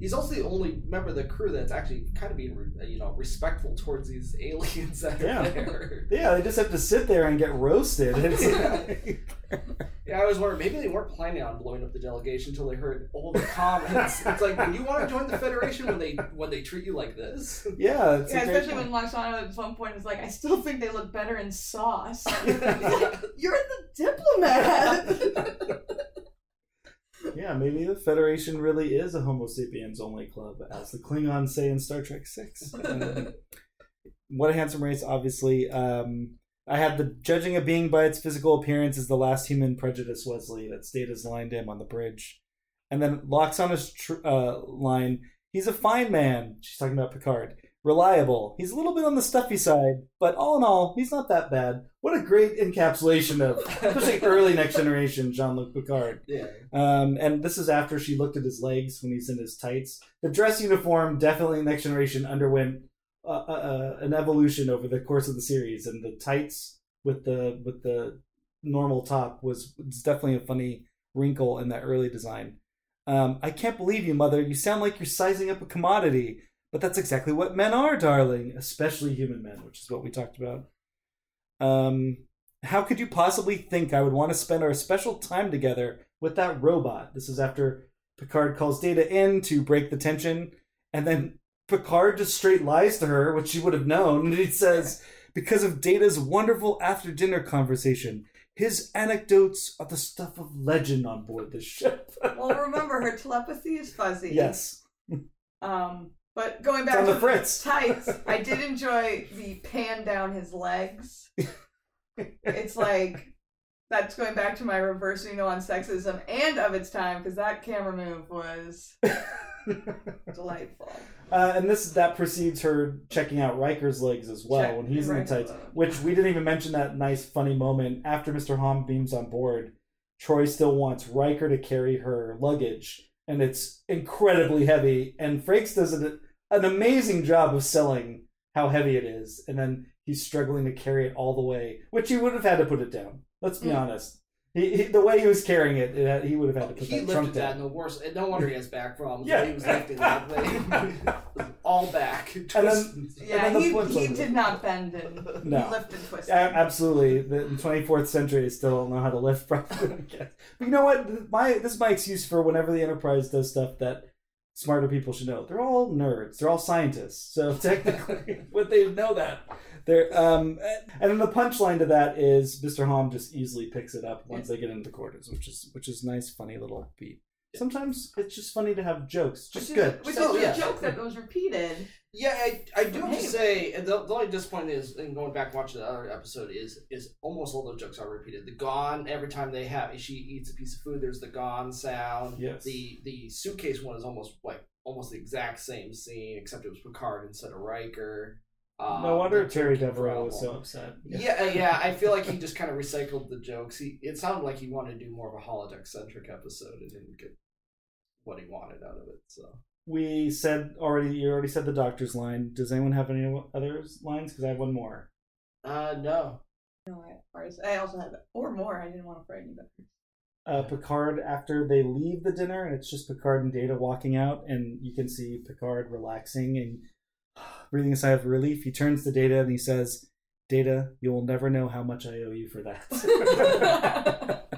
he's also the only member of the crew that's actually kind of being uh, you know respectful towards these *laughs* aliens that are Yeah. there. Yeah, they just have to sit there and get roasted. *laughs* It's like- Yeah, I was wondering maybe they weren't planning on blowing up the delegation until they heard all the comments. it's like when you want to join the Federation when they when they treat you like this. yeah, it's Yeah, especially when Lwaxana at some point is like, I still think they look better in sauce. *laughs* You're the diplomat. Yeah, maybe the Federation really is a Homo sapiens only club, as the Klingons say in Star Trek Six. Um, *laughs* what a handsome race! Obviously, um, I had the judging a being by its physical appearance is the last human prejudice. Wesley that stayed his line to him on the bridge, and then Lwaxana's tr- uh, line. He's a fine man. She's talking about Picard. Reliable. He's a little bit on the stuffy side, but all in all, he's not that bad. What a great encapsulation of, especially *laughs* early Next Generation Jean Luc Picard. Yeah. Um, and this is after she looked at his legs when he's in his tights. The dress uniform definitely Next Generation underwent uh, uh, uh, an evolution over the course of the series, and the tights with the with the normal top was it's definitely a funny wrinkle in that early design. Um, I can't believe you, mother. You sound like you're sizing up a commodity. But that's exactly what men are, darling, especially human men, which is what we talked about. Um, how could you possibly think I would want to spend our special time together with that robot? This is after Picard calls Data in to break the tension, and then Picard just straight lies to her, which she would have known, and he says, because of Data's wonderful after dinner conversation, his anecdotes are the stuff of legend on board this ship. Well, remember her telepathy is fuzzy. yes. Um, but going back to the Fritz. tights, I did *laughs* enjoy the pan down his legs. *laughs* It's like that's going back to my reverse Uno on sexism and of its time because that camera move was *laughs* delightful. Uh, and this that precedes her checking out Riker's legs as well Check when he's in the tights. legs. Which we didn't even mention that nice funny moment after Mr. Homn beams on board. Troi still wants Riker to carry her luggage, and it's incredibly heavy. And Frakes does an, an amazing job of selling how heavy it is, and then he's struggling to carry it all the way, which he would have had to put it down. Let's be Mm. honest. He, he, the way he was carrying it, it he would have had to put He that lifted trunk that down. in the worst. No wonder he has back problems. Yeah. Yeah, he was lifting that thing. *laughs* *laughs* all back. And *laughs* then- Yeah, then he, flips he over. did not bend and No. he lifted and twisted. A- absolutely. The 24th century still don't know how to lift properly. But you know what? My this is my excuse for whenever the Enterprise does stuff that smarter people should know. They're all nerds. They're all scientists. So technically, would they know that? They're um, and then the punchline to that is Mr. Homn just easily picks it up once they get into the quarters, which is which is nice, funny little beat. Sometimes it's just funny to have jokes. Just which good. Is, which So, is yeah. a joke that was repeated. Yeah, I, I do have Hey. to say the, the only disappointment is in going back and watching the other episode is is almost all those jokes are repeated. The gone every time they have she eats a piece of food, there's the gone sound. Yes. The the suitcase one is almost like almost the exact same scene, except it was Picard instead of Riker. Um, no wonder Terry drinking Devereaux was so upset. Yeah, *laughs* yeah. I feel like he just kind of recycled the jokes. He it sounded like he wanted to do more of a holodeck centric episode and didn't get what he wanted out of it. So we said already you already said the doctor's line does anyone have any other lines because i have one more uh no. No, I, ours- I also had. Or more. I didn't want to frighten you better. uh, picard after they leave the dinner and it's just picard and data walking out and you can see picard relaxing and breathing a sigh of relief he turns to data and he says data you will never know how much i owe you for that *laughs*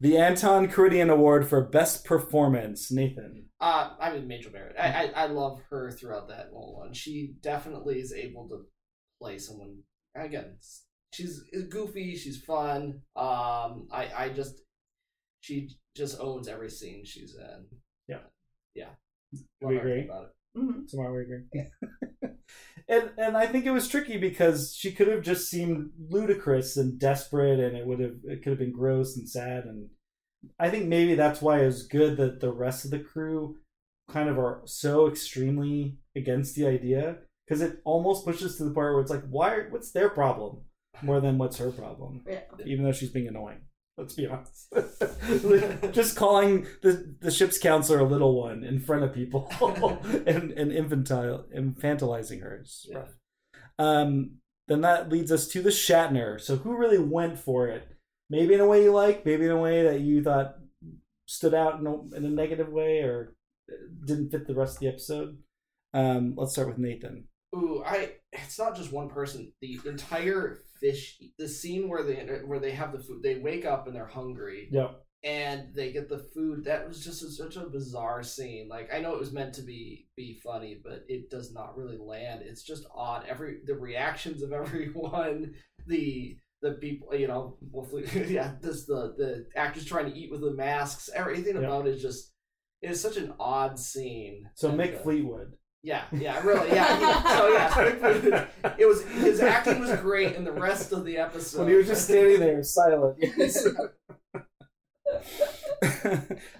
the anton Karidian award for best performance nathan Uh, I mean, Majel Barrett. I, I I love her throughout that whole one. She definitely is able to play someone. Again, she's goofy. She's fun. Um, I I just she just owns every scene she's in. Yeah. yeah. Do we agree? About it. Mhm. Tamar we agree. *laughs* and and I think it was tricky because she could have just seemed ludicrous and desperate, and it would have it could have been gross and sad. And I think maybe that's why it was good that the rest of the crew kind of are so extremely against the idea because it almost pushes to the part where it's like, why? What's their problem more than what's her problem? Yeah. Even though she's being annoying. Let's be honest. *laughs* just calling the, the ship's counselor a little one in front of people *laughs* and, and infantile infantilizing her is Yeah. rough. Um, then that leads us to the Shatner. So who really went for it? Maybe in a way you like, maybe in a way that you thought stood out in a, in a negative way or didn't fit the rest of the episode. Um, let's start with Nathan. Ooh, I. It's not just one person. The entire fish. The scene where they where they have the food. They wake up and they're hungry. Yeah. and they get the food that was just a, such a bizarre scene like i know it was meant to be be funny but it does not really land it's just odd every the reactions of *laughs* everyone the the people you know *laughs* yeah this the the actors trying to eat with the masks everything Yeah. about it is just it's such an odd scene So Mick uh, Fleetwood. Yeah yeah really yeah he- so yeah *laughs* it was his acting was great in the rest of the episode When he was just standing there silent. *laughs*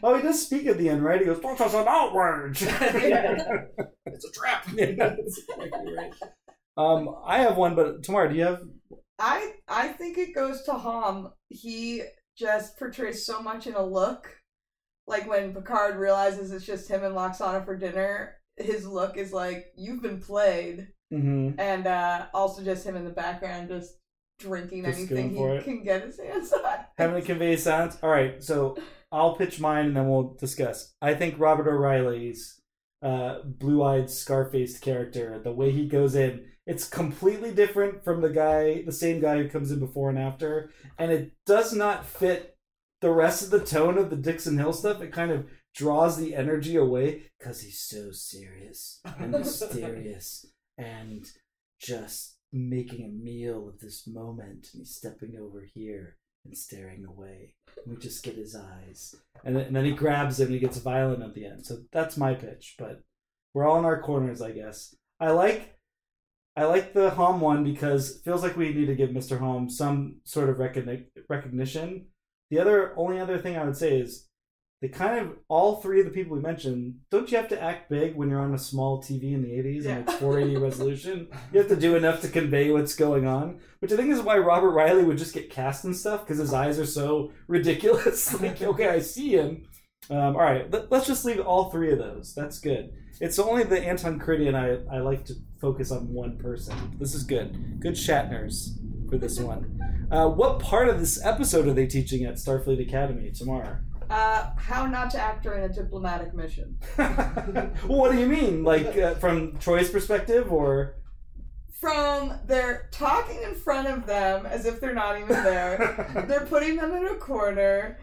oh, he does speak at the end, right? He goes, "Don't us an outrage." *laughs* Yeah. it's a trap Yeah, exactly right. Um, I have one, but Tamara, do you have? I I think it goes to Homn. He just portrays so much in a look. Like when Picard realizes it's just him and Lwaxana for dinner, his look is like, You've been played. Mm-hmm. And uh also just him in the background just drinking Just anything he it. can get his hands *laughs* on. Having to convey sounds. All right, so I'll pitch mine and then we'll discuss. I think Robert O'Reilly's uh, blue-eyed, scar-faced character. The way he goes in, it's completely different from the guy, the same guy who comes in before and after, and it does not fit the rest of the tone of the Dixon Hill stuff. It kind of draws the energy away because he's so serious and *laughs* mysterious and just making a meal of this moment and he's stepping over here and staring away. And we just get his eyes. And then, and then he grabs him and he gets violent at the end. So that's my pitch but we're all in our corners i guess. I like i like the homn one because it feels like we need to give mr homn some sort of recogni- recognition. The other only other thing i would say is they kind of all three of the people we mentioned don't you have to act big when you're on a small tv in the 80s and it's 480 *laughs* resolution? You have to do enough to convey what's going on which i think is why robert riley would just get cast and stuff because his eyes are so ridiculous. *laughs* Like okay i see him. Um, all right let, us just leave all three of those. That's good. It's only the anton Karidian I, I like to focus on one person. This is good. Good shatners for this one. Uh, what part of this episode are they teaching at starfleet academy Tamar Uh, how not to act during a diplomatic mission. *laughs* what do you mean? Like uh, from Troi's perspective, or From they're talking in front of them as if they're not even there. *laughs* they're putting them in a corner.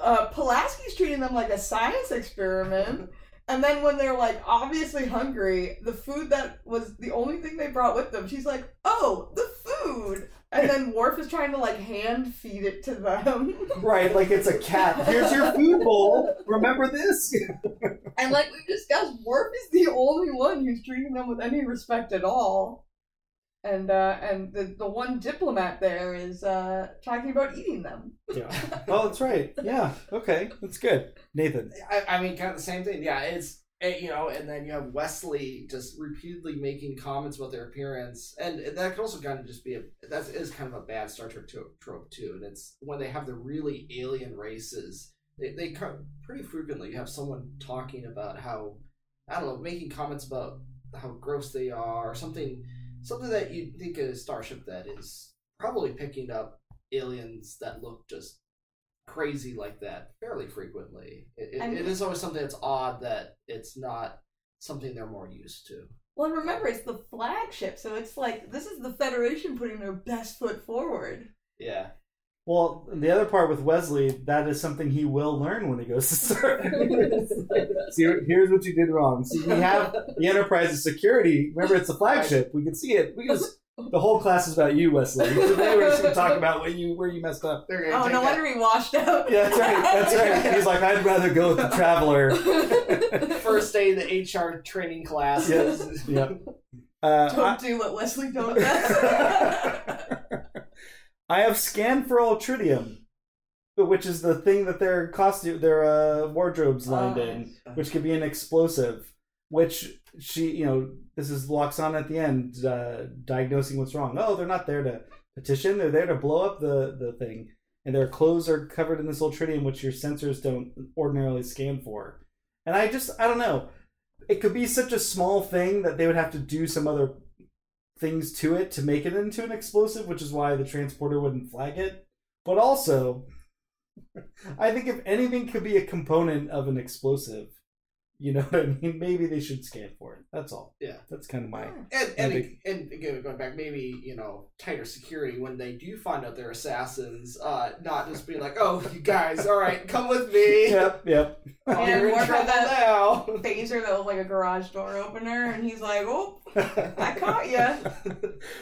Uh, Pulaski's treating them like a science experiment. And then when they're like obviously hungry, the food that was the only thing they brought with them, she's like, "Oh, the food." And then Worf is trying to like hand feed it to them. *laughs* right? Like it's a cat. Here's your food bowl. Remember this? *laughs* And like we've discussed, Worf is the only one who's treating them with any respect at all. And uh, and the the one diplomat there is uh, talking about eating them. yeah. *laughs* Oh, that's right. Yeah. Okay, that's good. Nathan. I, I mean, kind of the same thing. Yeah, it's eh, you know, and then you have Wesley just repeatedly making comments about their appearance, and that could also kind of just be a that is kind of a bad Star Trek trope too. And it's when they have the really alien races, they they pretty frequently. You have someone talking about how I don't know, making comments about how gross they are, or something something that you'd think a starship that is probably picking up aliens that look just crazy like that fairly frequently. It, it, And- it is always something that's odd that it's not something they're more used to. Well, and remember, it's the flagship, so it's like this is the Federation putting their best foot forward. Yeah. Well, the other part with Wesley, that is something he will learn when he goes to start. *laughs* See, here's what you did wrong. See, we have the Enterprise's security. Remember, it's the flagship. We can see it. We can just. The whole class is about you, Wesley. *laughs* Today we're just going to talk about where you where you messed up. Oh, no wonder he washed out. Yeah, that's right. That's right. *laughs* He's like, I'd rather go with the traveler. *laughs* First day of the HR training classes. Yep. Uh, Don't I, do what Wesley don't does. I have scanned for Ultritium, which is the thing that their costume, their uh, wardrobes lined Oh, in, which could be an explosive. Which she, you know, this is Lwaxana at the end, uh, diagnosing what's wrong. Oh, they're not there to petition; they're there to blow up the the thing. And their clothes are covered in this Ultritium, which your sensors don't ordinarily scan for. And I just, I don't know. It could be such a small thing that they would have to do some other things to it to make it into an explosive, which is why the transporter wouldn't flag it. But also, *laughs* I think if anything could be a component of an explosive, you know *laughs* what I mean? Maybe they should scan for it. That's all. Yeah. That's kind of my. And and, Yeah, ag- and again, going back, maybe you know tighter security when they do find out they're assassins. Uh, not just being like, "Oh, you guys, all right, come with me." *laughs* Yep, yep. *laughs* Oh, And you're in trouble that- now. Phaser that was like a garage door opener, and he's like, "Oh, I caught you.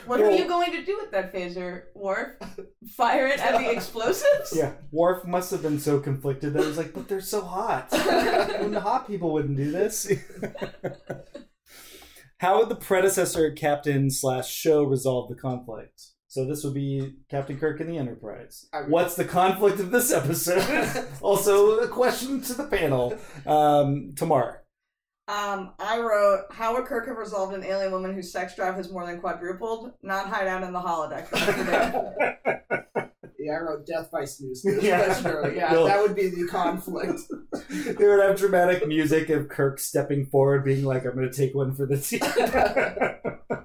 What are you going to do with that phaser, Worf? Fire it at the explosives? Yeah, Worf must have been so conflicted that he was like, "But they're so hot. when the hot people wouldn't do this." *laughs* How would the predecessor captain slash show resolve the conflict? So this would be Captain Kirk and the Enterprise. I- What's the conflict of this episode? *laughs* also, a question to the panel. Um, Tamar. Um, I wrote, how would Kirk have resolved an alien woman whose sex drive has more than quadrupled? Not hide out in the holodeck. *laughs* Yeah, I wrote death by snooze. *laughs* Yeah. Yeah, yeah No. that would be the conflict. *laughs* they would have dramatic music of Kirk stepping forward, being like, "I'm going to take one for the team." *laughs*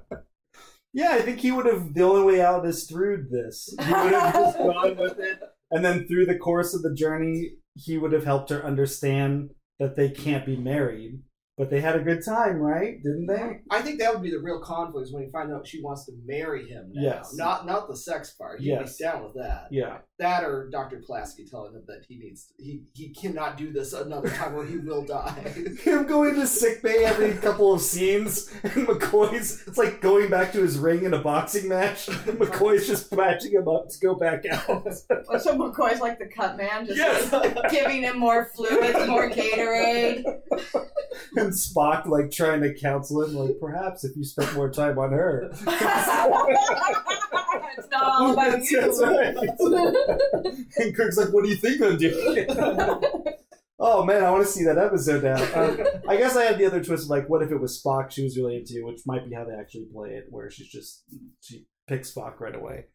yeah, I think he would have. The only way out is through this. He would have just gone with it, and then through the course of the journey, he would have helped her understand that they can't be married. But they had a good time, right? Didn't they? Mm-hmm. I think that would be the real conflict is when you find out she wants to marry him now. Yes. Not not the sex part. He'd Yes. be down with that. Yeah. That or Dr. Pulaski telling him that he needs he he cannot do this another time or he will die. *laughs* Him going to sick bay every couple of scenes, and McCoy's it's like going back to his ring in a boxing match. *laughs* McCoy's just patching him up to go back out. *laughs* Well, so McCoy's like the cut man, just Yes. like, giving him more fluids, more Gatorade. *laughs* and Spock like trying to counsel him, like perhaps if you spent more time on her. *laughs* it's not all about you. right. *laughs* and Kirk's like, "What do you think I'm doing?" oh man, I want to see that episode now. Um, I guess I had the other twist of like, what if it was Spock she was related to, which might be how they actually play it, where she's just she picks Spock right away.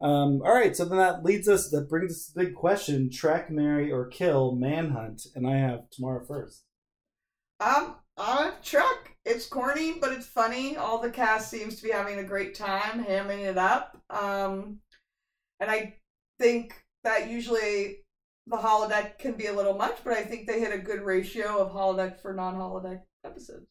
Um, all right, so then that leads us, that brings us to the big question: Trek, marry, or kill Manhunt, and I have Tamar first. Um, on a truck. It's corny, but it's funny. All the cast seems to be having a great time hamming it up. Um, and I think that usually the holodeck can be a little much, but I think they hit a good ratio of holodeck for non-holodeck episodes.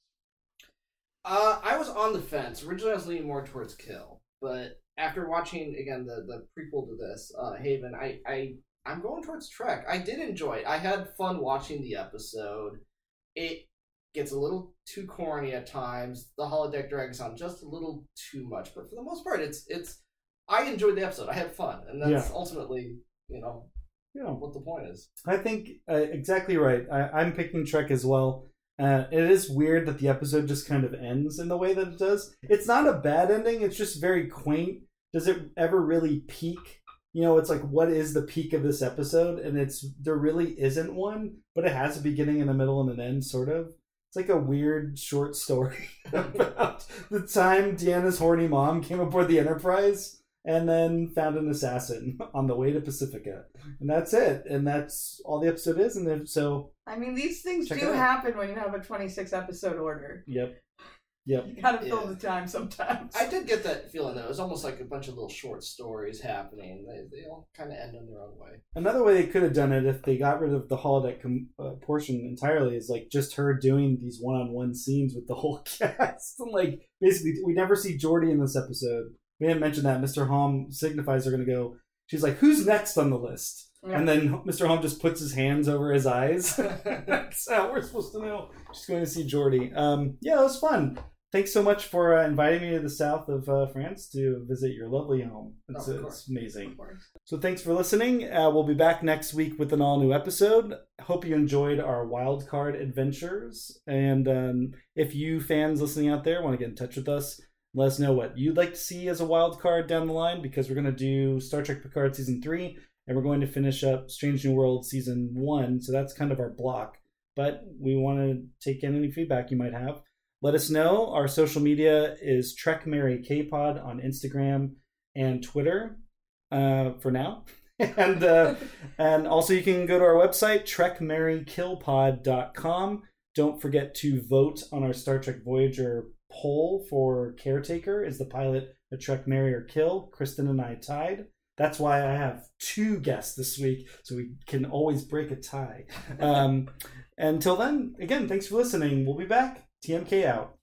Uh, I was on the fence. Originally, I was leaning more towards Kill, but after watching again the the prequel to this, uh, Haven, I I I'm going towards Trek. I did enjoy it. I had fun watching the episode. It gets a little too corny at times. The holodeck drags on just a little too much, but for the most part, it's it's. I enjoyed the episode. I had fun, and that's Yeah. ultimately, you know, Yeah. what the point is. I think uh, exactly right. I, I'm picking Trek as well. Uh, it is weird that the episode just kind of ends in the way that it does. It's not a bad ending. It's just very quaint. Does it ever really peak? You know, it's like what is the peak of this episode? And it's there really isn't one, but it has a beginning and a middle and an end, sort of. It's like a weird short story *laughs* about the time Deanna's horny mom came aboard the Enterprise and then found an assassin *laughs* on the way to Pacifica. And that's it. And that's all the episode is. And then so I mean, these things do happen when you have a 26 episode order. yep yep You gotta fill Yeah. the time sometimes. I did get that feeling though. It was almost like a bunch of little short stories happening. They they all kind of end in their own way. another way they could have done it if they got rid of the holodeck com- uh, portion entirely is like just her doing these one-on-one scenes with the whole *laughs* cast and like basically we never see Geordi in this episode we didn't mention that mr hom signifies they're gonna go she's like who's next on the list Yeah. and then mr hom just puts his hands over his eyes *laughs* *laughs* that's how we're supposed to know she's going to see Geordi. um yeah it was fun thanks so much for uh, inviting me to the south of uh, france to visit your lovely home it's, Oh, it's amazing Of course. so thanks for listening. Uh, we'll be back next week with an all new episode. Hope you enjoyed our wild card adventures. And um, if you fans listening out there want to get in touch with us, let us know what you'd like to see as a wild card down the line because we're going to do Star Trek Picard season three, and we're going to finish up Strange New World season one. So that's kind of our block. But we want to take in any feedback you might have. Let us know. Our social media is Trek Marry K Pod on Instagram and Twitter uh, for now. *laughs* and uh, *laughs* and also you can go to our website trekmarrykillpod.com. Don't forget to vote on our Star Trek Voyager poll for caretaker. Is the pilot a Trek Marry or Kill? Kristen and I tied. That's why I have two guests this week, so we can always break a tie. *laughs* Um, until then, again, thanks for listening. We'll be back. TMK out.